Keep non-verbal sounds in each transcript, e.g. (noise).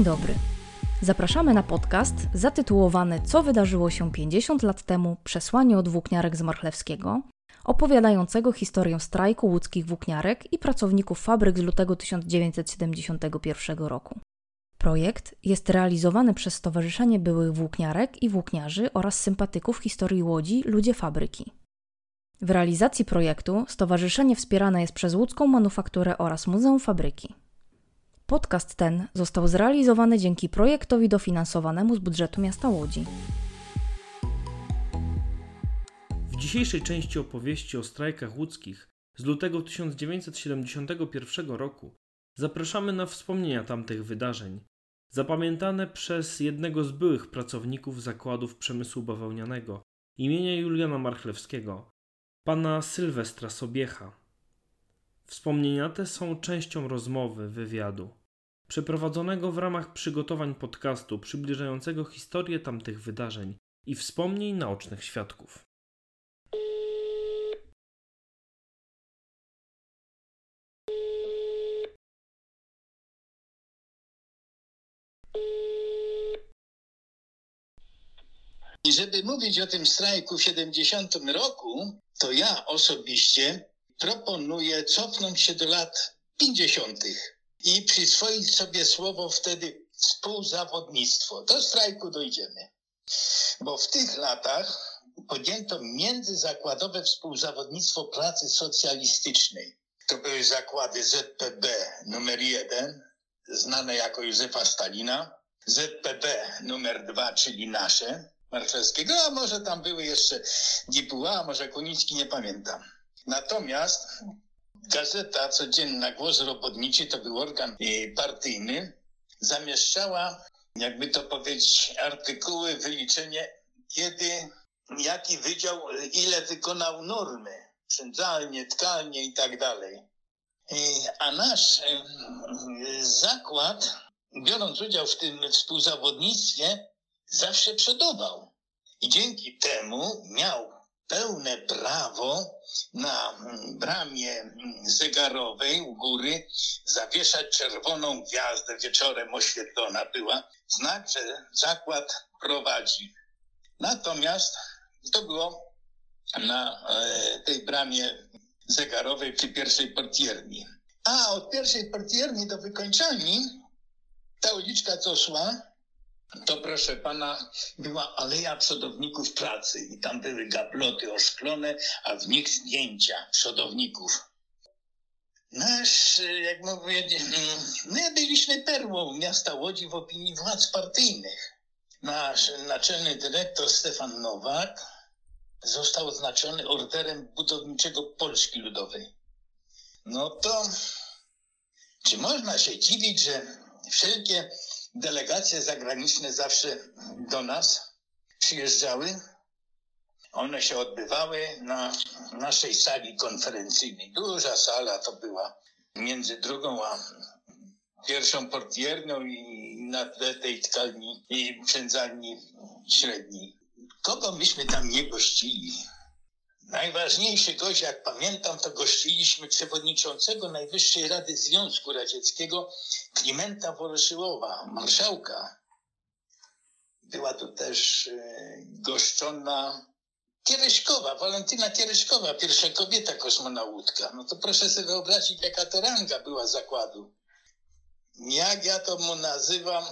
Dzień dobry. Zapraszamy na podcast zatytułowany Co wydarzyło się 50 lat temu przesłanie od włókniarek z Marchlewskiego, opowiadającego historię strajku łódzkich włókniarek i pracowników fabryk z lutego 1971 roku. Projekt jest realizowany przez Stowarzyszenie Byłych Włókniarek i Włókniarzy oraz sympatyków historii Łodzi Ludzie Fabryki. W realizacji projektu stowarzyszenie wspierane jest przez Łódzką Manufakturę oraz Muzeum Fabryki. Podcast ten został zrealizowany dzięki projektowi dofinansowanemu z budżetu miasta Łodzi. W dzisiejszej części opowieści o strajkach łódzkich z lutego 1971 roku zapraszamy na wspomnienia tamtych wydarzeń, zapamiętane przez jednego z byłych pracowników zakładów przemysłu bawełnianego imienia Juliana Marchlewskiego, pana Sylwestra Sobiecha. Wspomnienia te są częścią rozmowy, wywiadu, przeprowadzonego w ramach przygotowań podcastu przybliżającego historię tamtych wydarzeń i wspomnień naocznych świadków. I żeby mówić o tym strajku w 70 roku, to ja osobiście proponuję cofnąć się do lat 50. i przyswoić sobie słowo wtedy współzawodnictwo. Do strajku dojdziemy. Bo w tych latach podjęto międzyzakładowe współzawodnictwo pracy socjalistycznej. To były zakłady ZPB numer jeden, znane jako Józefa Stalina, ZPB numer dwa, czyli nasze, Marszewskiego, a może tam były jeszcze Dibuła, a może Kunicki, nie pamiętam. Natomiast gazeta codzienna Głos Robotniczy, to był organ y, partyjny, zamieszczała, jakby to powiedzieć, artykuły, wyliczenie, kiedy, jaki wydział, ile wykonał normy, przędzalnie, tkalnie i tak dalej. Y, a nasz y, zakład, biorąc udział w tym współzawodnictwie, zawsze przodował. I dzięki temu miał pełne prawo na bramie zegarowej u góry zawieszać czerwoną gwiazdę, wieczorem oświetlona była, znak, że zakład prowadzi. Natomiast to było na e, tej bramie zegarowej przy pierwszej portierni. A od pierwszej portierni do wykończalni ta uliczka co szła, to proszę pana, była aleja przodowników pracy i tam były gabloty oszklone, a w nich zdjęcia przodowników. Nasz, jak mówię, my byliśmy perłą miasta Łodzi w opinii władz partyjnych. Nasz naczelny dyrektor Stefan Nowak został oznaczony orderem budowniczego Polski Ludowej. No to czy można się dziwić, że wszelkie delegacje zagraniczne zawsze do nas przyjeżdżały. One się odbywały na naszej sali konferencyjnej. Duża sala to była między drugą a pierwszą portierną i na tle tej tkalni i przędzalni średniej. Kogo myśmy tam nie gościli? Najważniejszy gość, jak pamiętam, to gościliśmy przewodniczącego Najwyższej Rady Związku Radzieckiego Klimenta Woroszyłowa, marszałka. Była tu też e, goszczona Kieryszkowa, Walentyna Kieryszkowa, pierwsza kobieta kosmonautka. No to proszę sobie wyobrazić, jaka to ranga była zakładu. Jak ja to mu nazywam,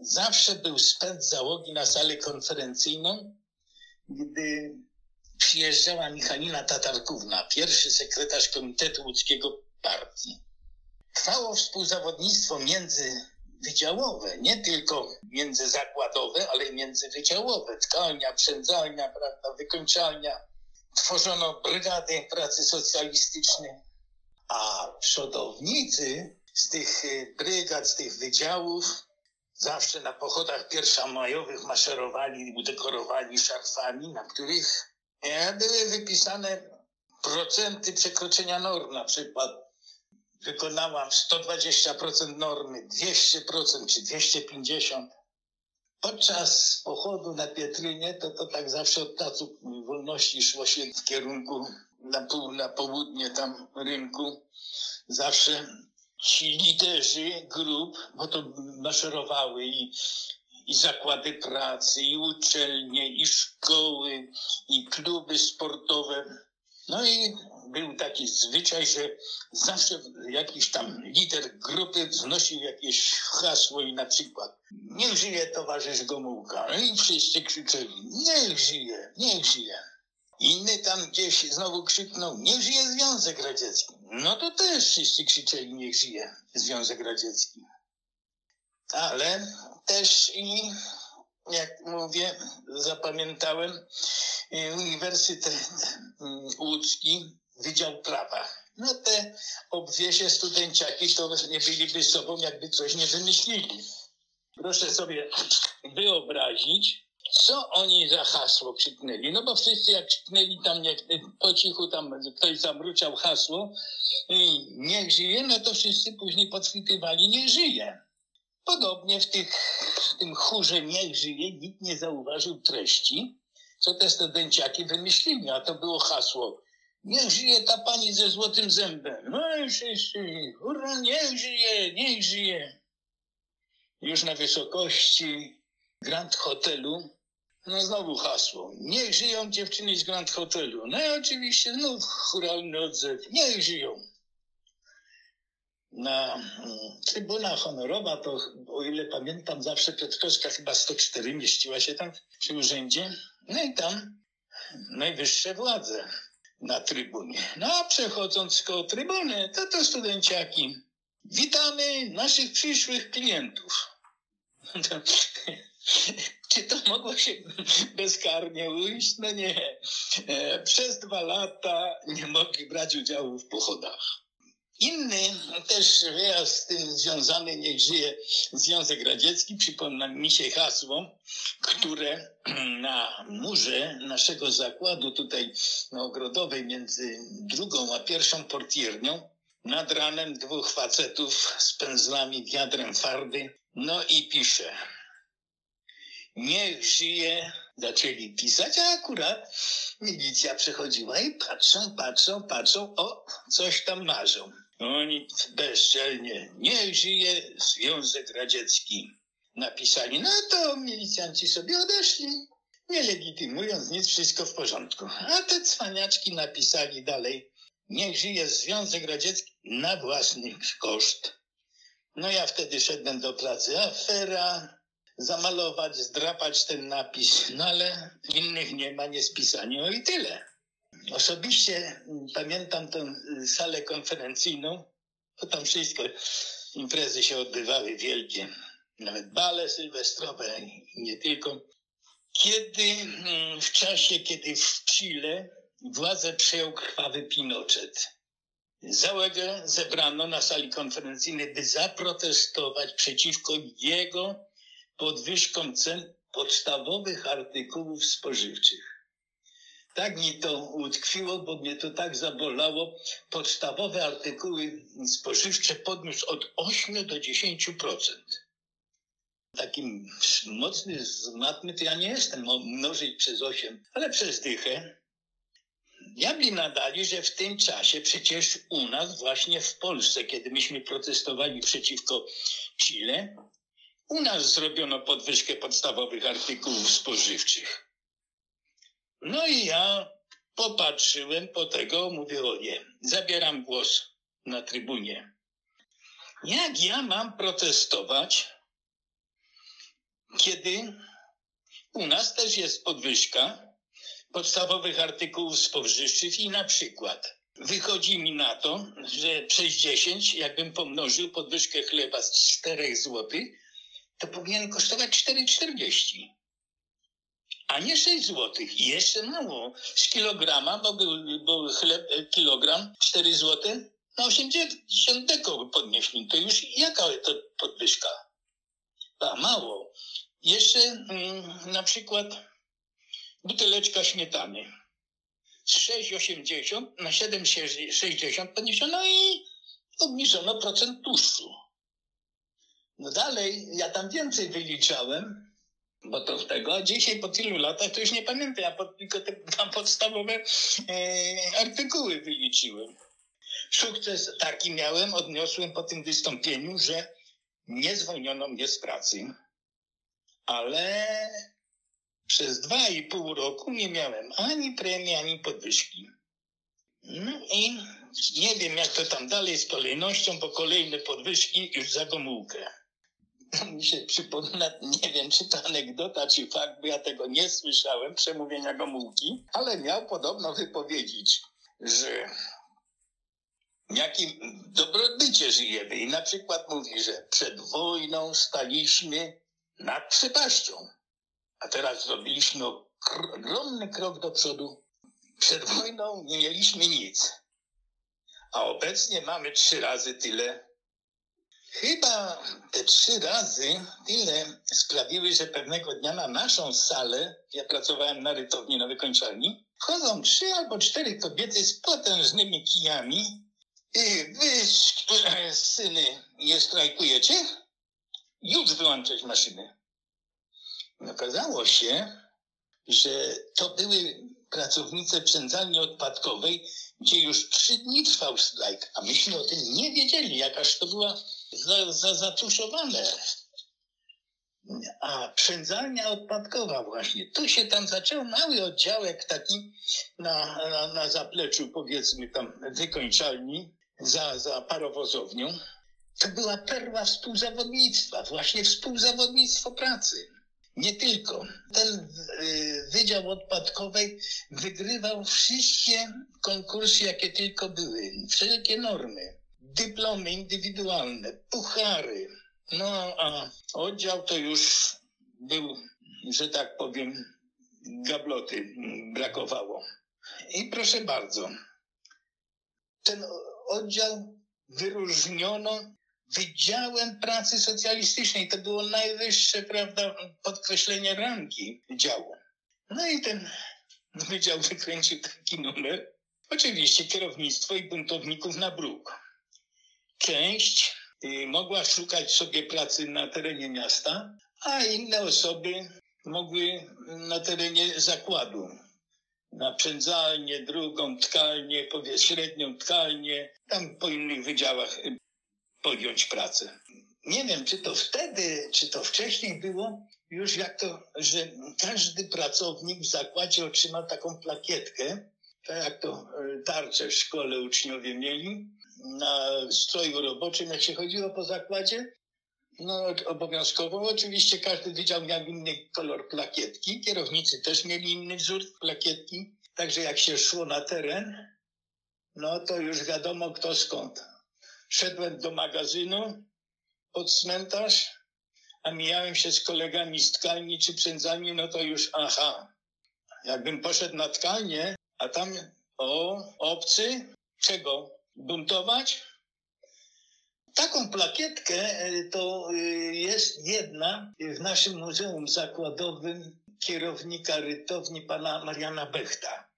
zawsze był spęd załogi na salę konferencyjną, gdy przyjeżdżała Michalina Tatarkówna, pierwszy sekretarz Komitetu Łódzkiego Partii. Trwało współzawodnictwo międzywydziałowe, nie tylko międzyzakładowe, ale i międzywydziałowe. Tkalnia, przędzalnia, prawda, wykończalnia. Tworzono brygady pracy socjalistycznej, a przodownicy z tych y, brygad, z tych wydziałów zawsze na pochodach pierwszomajowych maszerowali, udekorowali szarfami, na których były wypisane procenty przekroczenia norm, na przykład wykonałam 120% normy, 200% czy 250%. Podczas pochodu na Pietrynie to, to tak zawsze od placu wolności szło się w kierunku na, pół, na południe tam rynku. Zawsze ci liderzy grup, bo to maszerowały i, i zakłady pracy, i uczelnie, i szkoły, i kluby sportowe. No i był taki zwyczaj, że zawsze jakiś tam lider grupy wznosił jakieś hasło i na przykład niech żyje towarzysz Gomułka. No i wszyscy krzyczeli, niech żyje, niech żyje. Inny tam gdzieś znowu krzyknął, niech żyje Związek Radziecki. No to też wszyscy krzyczeli, niech żyje Związek Radziecki. Ale też i, jak mówię, zapamiętałem Uniwersytet mm, Łódzki, Wydział Prawa. No te obwiesie studenciaki to nie byliby sobą, jakby coś nie wymyślili. Proszę sobie wyobrazić, co oni za hasło krzyknęli. No bo wszyscy jak krzyknęli tam, nie, po cichu tam ktoś zamruczał hasło, i niech żyje, no to wszyscy później podchwytywali, nie żyje. Podobnie w, tych, w tym chórze niech żyje nikt nie zauważył treści, co te studenciaki wymyślili, a to było hasło Niech żyje ta pani ze złotym zębem. No i wszyscy, hurra, niech żyje, niech żyje. Już na wysokości Grand Hotelu, no znowu hasło. Niech żyją dziewczyny z Grand Hotelu. No i oczywiście znów churalny odzew. Niech żyją. Na mm, trybuna honorowa to, o ile pamiętam, zawsze Piotrkowska chyba 104 mieściła się tam przy urzędzie. No i tam najwyższe władze na trybunie. No a przechodząc koło trybuny, to to studenciaki. Witamy naszych przyszłych klientów. Czy to mogło się bezkarnie ujść? No nie. E, przez dwa lata nie mogli brać udziału w pochodach. Inny też wyjazd z tym związany, niech żyje Związek Radziecki, przypomina mi się hasło, które (clears throat) na murze naszego zakładu tutaj na Ogrodowej między drugą a pierwszą portiernią nad ranem dwóch facetów z pędzlami, wiadrem farby, no i pisze niech żyje, zaczęli pisać, a akurat milicja przechodziła i patrzą, patrzą, patrzą, o, coś tam marzą. Oni bezczelnie, niech żyje Związek Radziecki. Napisali, no to milicjanci sobie odeszli, nie legitymując nic, wszystko w porządku. A te cwaniaczki napisali dalej, niech żyje Związek Radziecki na własny koszt. No ja wtedy szedłem do pracy, afera, zamalować, zdrapać ten napis, no ale innych nie ma, nie spisanie, o i tyle. Osobiście pamiętam tę salę konferencyjną, bo tam wszystko, imprezy się odbywały wielkie, nawet bale sylwestrowe i nie tylko. Kiedy mm, w czasie, kiedy w Chile władzę przejął krwawy Pinochet, załogę zebrano na sali konferencyjnej, by zaprotestować przeciwko jego podwyżkom cen podstawowych artykułów spożywczych. Tak mi to utkwiło, bo mnie to tak zabolało. Podstawowe artykuły spożywcze podniósł od 8 do 10%. Takim mocny z matmy to ja nie jestem, mnożyć przez 8, ale przez dychę. Diabli nadali, że w tym czasie przecież u nas, właśnie w Polsce, kiedy myśmy protestowali przeciwko Chile, u nas zrobiono podwyżkę podstawowych artykułów spożywczych. No i ja popatrzyłem po tego, mówię o nie, zabieram głos na trybunie. Jak ja mam protestować, kiedy u nas też jest podwyżka podstawowych artykułów spożywczych i na przykład wychodzi mi na to, że przez 10, jakbym pomnożył podwyżkę chleba z 4 zł, to powinien kosztować 4,40 a nie 6 zł. Jeszcze mało. Z kilograma, bo był, był chleb, e, kilogram 4 zł, na 80 deko podnieśli. To już jaka to podwyżka? A mało. Jeszcze mm, na przykład buteleczka śmietany. Z 6,80 na 7,60 podniesiono i obniżono procent tłuszczu. No dalej, ja tam więcej wyliczałem, bo to z tego, a dzisiaj po tylu latach to już nie pamiętam, ja pod, tylko te tam podstawowe e, artykuły wyliczyłem. Sukces taki miałem, odniosłem po tym wystąpieniu, że nie zwolniono mnie z pracy, ale przez dwa i pół roku nie miałem ani premii, ani podwyżki. No i nie wiem, jak to tam dalej z kolejnością, bo kolejne podwyżki już za Gomułkę. (clears throat) Mi się przypomina, nie wiem, czy to anegdota, czy fakt, bo ja tego nie słyszałem, przemówienia Gomułki, ale miał podobno wypowiedzieć, że jakim dobrobycie żyjemy. I na przykład mówi, że przed wojną staliśmy nad przepaścią, a teraz zrobiliśmy ogromny krok do przodu. Przed wojną nie mieliśmy nic, a obecnie mamy trzy razy tyle. Chyba te trzy razy tyle sprawiły, że pewnego dnia na naszą salę, ja pracowałem na rytowni na wykończalni, wchodzą trzy albo cztery kobiety z potężnymi kijami i wy, (clears throat) syny, nie strajkujecie? Już wyłączać maszyny. Okazało się, że to były pracownice przędzalni odpadkowej, gdzie już trzy dni trwał strajk, a myśmy o tym nie wiedzieli, jakaż to była za, za zatuszowane. A przędzalnia odpadkowa właśnie. Tu się tam zaczął mały oddziałek taki na, na, na zapleczu, powiedzmy tam wykończalni za, za parowozownią. To była perła współzawodnictwa, właśnie współzawodnictwo pracy. Nie tylko. Ten y, Wydział Odpadkowej wygrywał wszystkie konkursy, jakie tylko były, wszelkie normy, dyplomy indywidualne, puchary. No a oddział to już był, że tak powiem, gabloty brakowało. I proszę bardzo, ten oddział wyróżniono Wydziałem Pracy Socjalistycznej. To było najwyższe, prawda, podkreślenie rangi działu. No i ten wydział wykręcił taki numer. Oczywiście kierownictwo i buntowników na bruk. Część y, mogła szukać sobie pracy na terenie miasta, a inne osoby mogły na terenie zakładu naprzędzalnię, drugą tkalnię, powie średnią tkalnię, tam po innych wydziałach podjąć pracę. Nie wiem, czy to wtedy, czy to wcześniej było, już jak to, że każdy pracownik w zakładzie otrzymał taką plakietkę, tak jak to e, tarcze w szkole uczniowie mieli, na stroju roboczym, jak się chodziło po zakładzie. No, obowiązkowo oczywiście każdy wydział miał inny kolor plakietki, kierownicy też mieli inny wzór plakietki, także jak się szło na teren, no to już wiadomo kto skąd. Szedłem do magazynu pod cmentarz, a mijałem się z kolegami z tkalni czy przędzalni, no to już aha. Jakbym poszedł na tkalnię, a tam o, obcy, czego? Buntować? Taką plakietkę e, to e, jest jedna w naszym Muzeum Zakładowym kierownika rytowni pana Mariana Bechta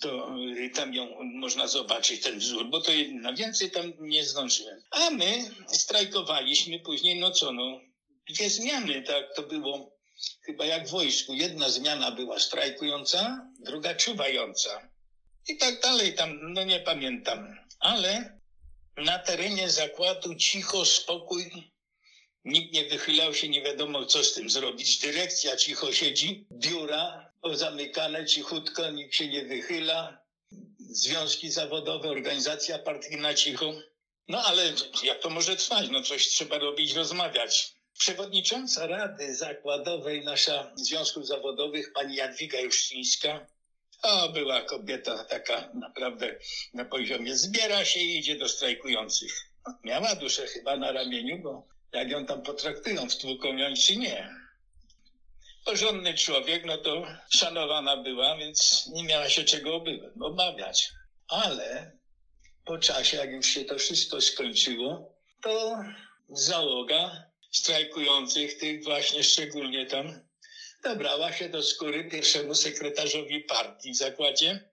to y, tam ją można zobaczyć, ten wzór, bo to jedna, więcej tam nie zdążyłem. A my strajkowaliśmy później, no co, no, dwie zmiany, tak to było chyba jak w wojsku. Jedna zmiana była strajkująca, druga czuwająca. I tak dalej, tam, no nie pamiętam. Ale na terenie zakładu cicho, spokój, nikt nie wychylał się, nie wiadomo co z tym zrobić. Dyrekcja cicho siedzi, biura zamykane cichutko, nikt się nie wychyla. Związki zawodowe, organizacja partyjna cicho. No ale jak to może trwać? No coś trzeba robić, rozmawiać. Przewodnicząca Rady Zakładowej nasza Związków Zawodowych, pani Jadwiga Juszczyńska, o, była kobieta taka naprawdę na poziomie, zbiera się i idzie do strajkujących. Miała duszę chyba na ramieniu, bo jak ją tam potraktują, wtłuką ją czy nie porządny człowiek, no to szanowana była, więc nie miała się czego obawiać. Ale po czasie, jak już się to wszystko skończyło, to załoga strajkujących, tych właśnie szczególnie tam, dobrała się do skóry pierwszemu sekretarzowi partii w zakładzie,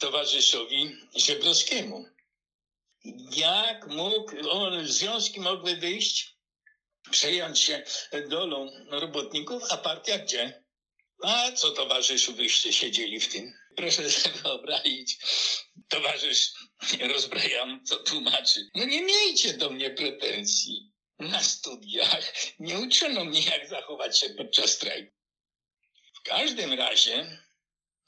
towarzyszowi Żebrowskiemu. Jak mógł, on, związki mogły wyjść przejąć się dolą robotników, a partia gdzie? A co towarzyszu byście siedzieli w tym? Proszę sobie wyobrazić, towarzysz rozbrajam, to tłumaczy. No nie miejcie do mnie pretensji. Na studiach nie uczono mnie, jak zachować się podczas strajku. W każdym razie,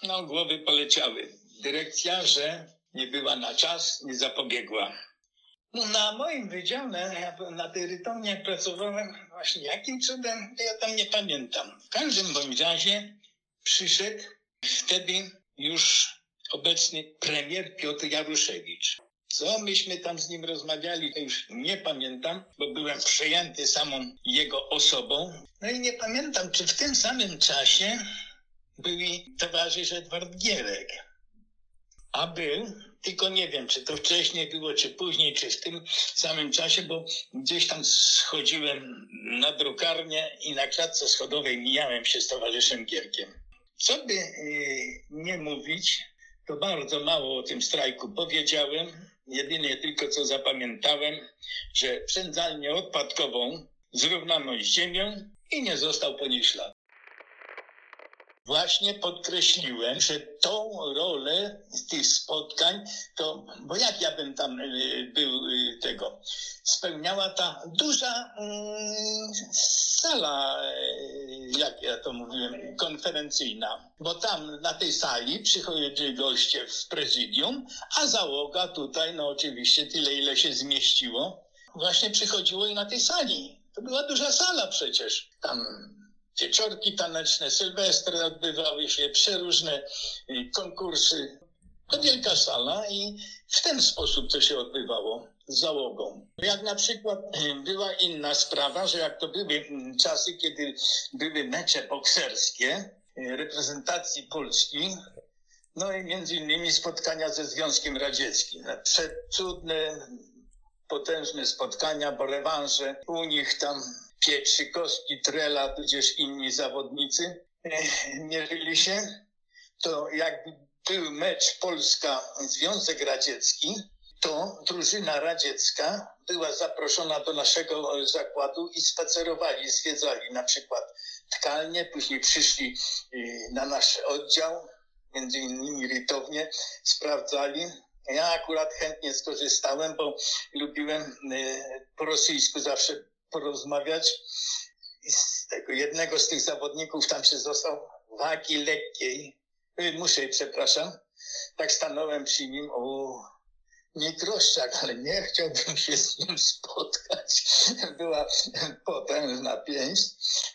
no, głowy poleciały. Dyrekcja, że nie była na czas, nie zapobiegła. No, na moim wydziale, ja na tej rytomnie jak pracowałem, właśnie jakim cudem, ja tam nie pamiętam. W każdym bądź razie przyszedł wtedy już obecny premier Piotr Jaruszewicz. Co myśmy tam z nim rozmawiali, to już nie pamiętam, bo byłem przejęty samą jego osobą. No i nie pamiętam, czy w tym samym czasie byli towarzysz Edward Gierek. A był, tylko nie wiem, czy to wcześniej było, czy później, czy w tym samym czasie, bo gdzieś tam schodziłem na drukarnię i na klatce schodowej mijałem się z towarzyszem Gierkiem. Co by yy, nie mówić, to bardzo mało o tym strajku powiedziałem. Jedynie tylko co zapamiętałem, że przędzalnię odpadkową zrównano z ziemią i nie został po niej ślad. Właśnie podkreśliłem, że tą rolę tych spotkań, to, bo jak ja bym tam y, był y, tego, spełniała ta duża mm, sala, y, jak ja to mówiłem, konferencyjna. Bo tam na tej sali przychodzili goście w prezydium, a załoga tutaj, no oczywiście tyle, ile się zmieściło, właśnie przychodziło i na tej sali. To była duża sala przecież. Tam wieczorki taneczne, sylwestry odbywały się, przeróżne y, konkursy. To wielka sala i w ten sposób to się odbywało z załogą. Jak na przykład y, była inna sprawa, że jak to były mm, czasy, kiedy były mecze bokserskie y, reprezentacji Polski, no i między innymi spotkania ze Związkiem Radzieckim. Przecudne, potężne spotkania, bo rewanże u nich tam Pietrzykowski, Trela, tudzież inni zawodnicy mierzyli się, to jak był mecz Polska-Związek Radziecki, to drużyna radziecka była zaproszona do naszego zakładu i spacerowali, zwiedzali na przykład tkalnie, później przyszli y, na nasz oddział, między innymi Rytownie, sprawdzali. Ja akurat chętnie skorzystałem, bo lubiłem y, po rosyjsku zawsze porozmawiać. I z tego jednego z tych zawodników tam się został wagi lekkiej. Y, muszę, przepraszam. Tak stanąłem przy nim, o, nie troszczak, ale nie chciałbym się z nim spotkać. (laughs) Była potężna pięść,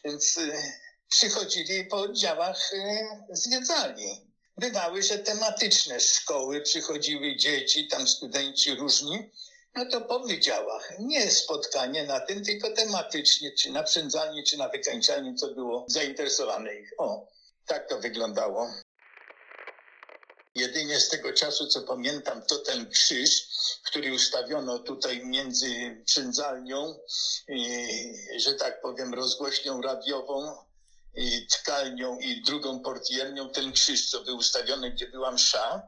więc y, przychodzili po oddziałach, y, zwiedzali. Bywały, że tematyczne szkoły, przychodziły dzieci, tam studenci różni no to po wydziałach. Nie spotkanie na tym, tylko tematycznie, czy na przędzalni, czy na wykańczalni, co było zainteresowane ich. O, tak to wyglądało. Jedynie z tego czasu, co pamiętam, to ten krzyż, który ustawiono tutaj między przędzalnią, że tak powiem, rozgłośnią radiową, tkalnią i drugą portiernią, ten krzyż, co był ustawiony, gdzie była msza,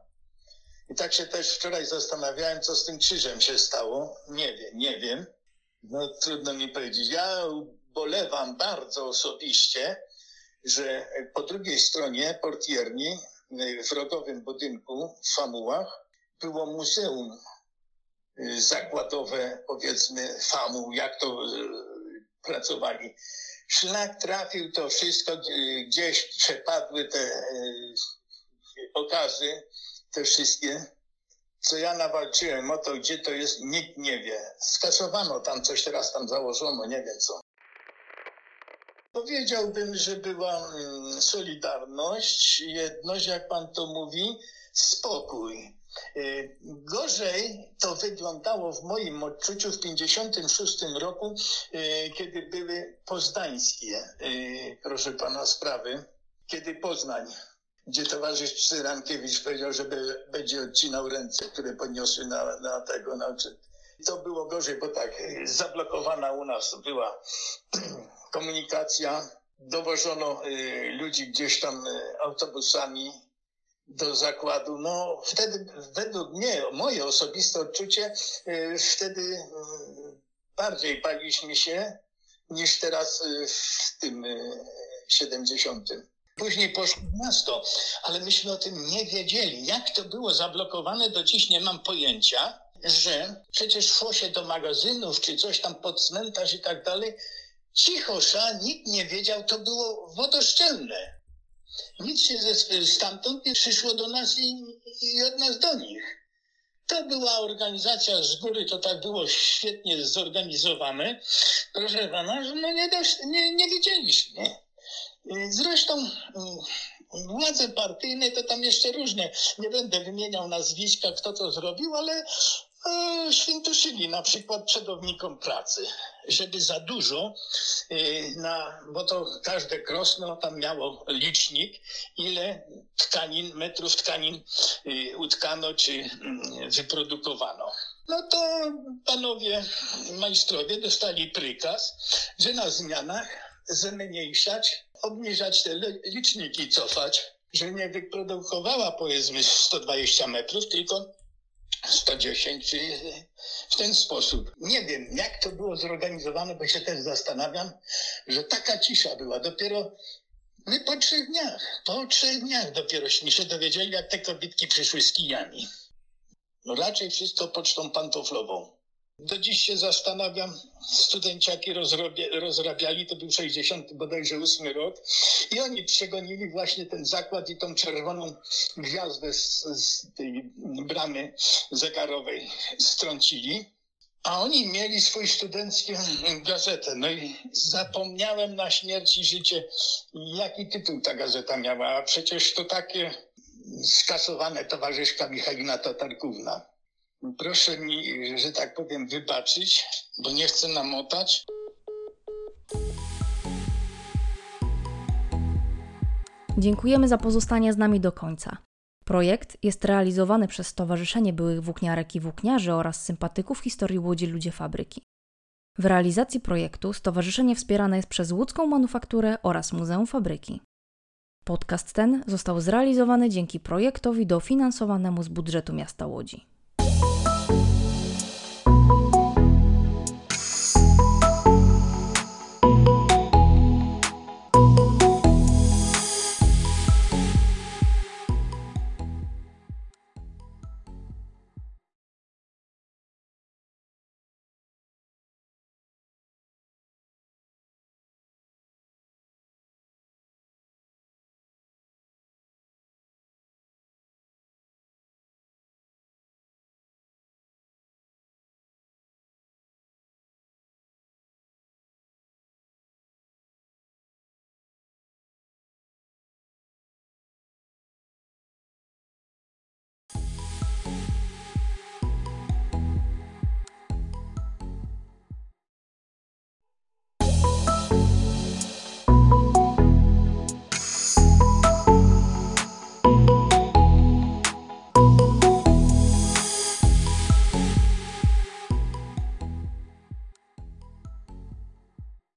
i tak się też wczoraj zastanawiałem, co z tym krzyżem się stało. Nie wiem, nie wiem. No trudno mi powiedzieć. Ja bolewam bardzo osobiście, że po drugiej stronie portierni w rogowym budynku w Famułach było muzeum y, zakładowe, powiedzmy, FAMU, jak to y, pracowali. Szlak trafił to wszystko, gdzieś przepadły te y, okazy te wszystkie, co ja nawalczyłem o to, gdzie to jest, nikt nie wie. Skasowano tam coś, teraz tam założono, nie wiem co. Powiedziałbym, że była mm, solidarność, jedność, jak pan to mówi, spokój. Y, gorzej to wyglądało w moim odczuciu w 1956 roku, y, kiedy były poznańskie, y, proszę pana, sprawy, kiedy Poznań gdzie towarzysz Cyrankiewicz powiedział, że będzie odcinał ręce, które podniosły na, na tego, na To było gorzej, bo tak, zablokowana u nas była (clears throat) komunikacja, dowożono y, ludzi gdzieś tam y, autobusami do zakładu. No wtedy, według mnie, moje osobiste odczucie, y, wtedy bardziej baliśmy się niż teraz w tym 70. Później poszło miasto, ale myśmy o tym nie wiedzieli. Jak to było zablokowane, do dziś nie mam pojęcia, że przecież szło się do magazynów czy coś tam pod cmentarz i tak dalej. Cichosza, nikt nie wiedział, to było wodoszczelne. Nic się ze, stamtąd nie przyszło do nas i, i od nas do nich. To była organizacja z góry, to tak było świetnie zorganizowane. Proszę pana, że no nie, nie, nie wiedzieliśmy. Zresztą mm, władze partyjne to tam jeszcze różne. Nie będę wymieniał nazwiska, kto to zrobił, ale e, świętoszyli na przykład przedownikom pracy, żeby za dużo, e, na, bo to każde krosno tam miało licznik, ile tkanin, metrów tkanin e, utkano czy mm, wyprodukowano. No to panowie majstrowie dostali prykaz, że na zmianach zmniejszać obniżać te liczniki, cofać, że nie wyprodukowała powiedzmy 120 metrów, tylko 110 czy w ten sposób. Nie wiem, jak to było zorganizowane, bo się też zastanawiam, że taka cisza była. Dopiero my po trzech dniach, po trzech dniach dopierośmy się dowiedzieli, jak te kobitki przyszły z kijami. No raczej wszystko pocztą pantoflową. Do dziś się zastanawiam, studenciaki rozrabiali, to był 60 bodajże 8 rok i oni przegonili właśnie ten zakład i tą czerwoną gwiazdę z, z tej bramy zegarowej strącili. A oni mieli swój studencki gazetę. No i zapomniałem na śmierć i życie, jaki tytuł ta gazeta miała. A przecież to takie skasowane towarzyszka Michalina Tatarkówna. Proszę mi, że tak powiem, wybaczyć, bo nie chcę namotać. Dziękujemy za pozostanie z nami do końca. Projekt jest realizowany przez Stowarzyszenie Byłych Włókniarek i Włókniarzy oraz sympatyków historii Łodzi Ludzie Fabryki. W realizacji projektu stowarzyszenie wspierane jest przez Łódzką Manufakturę oraz Muzeum Fabryki. Podcast ten został zrealizowany dzięki projektowi dofinansowanemu z budżetu miasta Łodzi.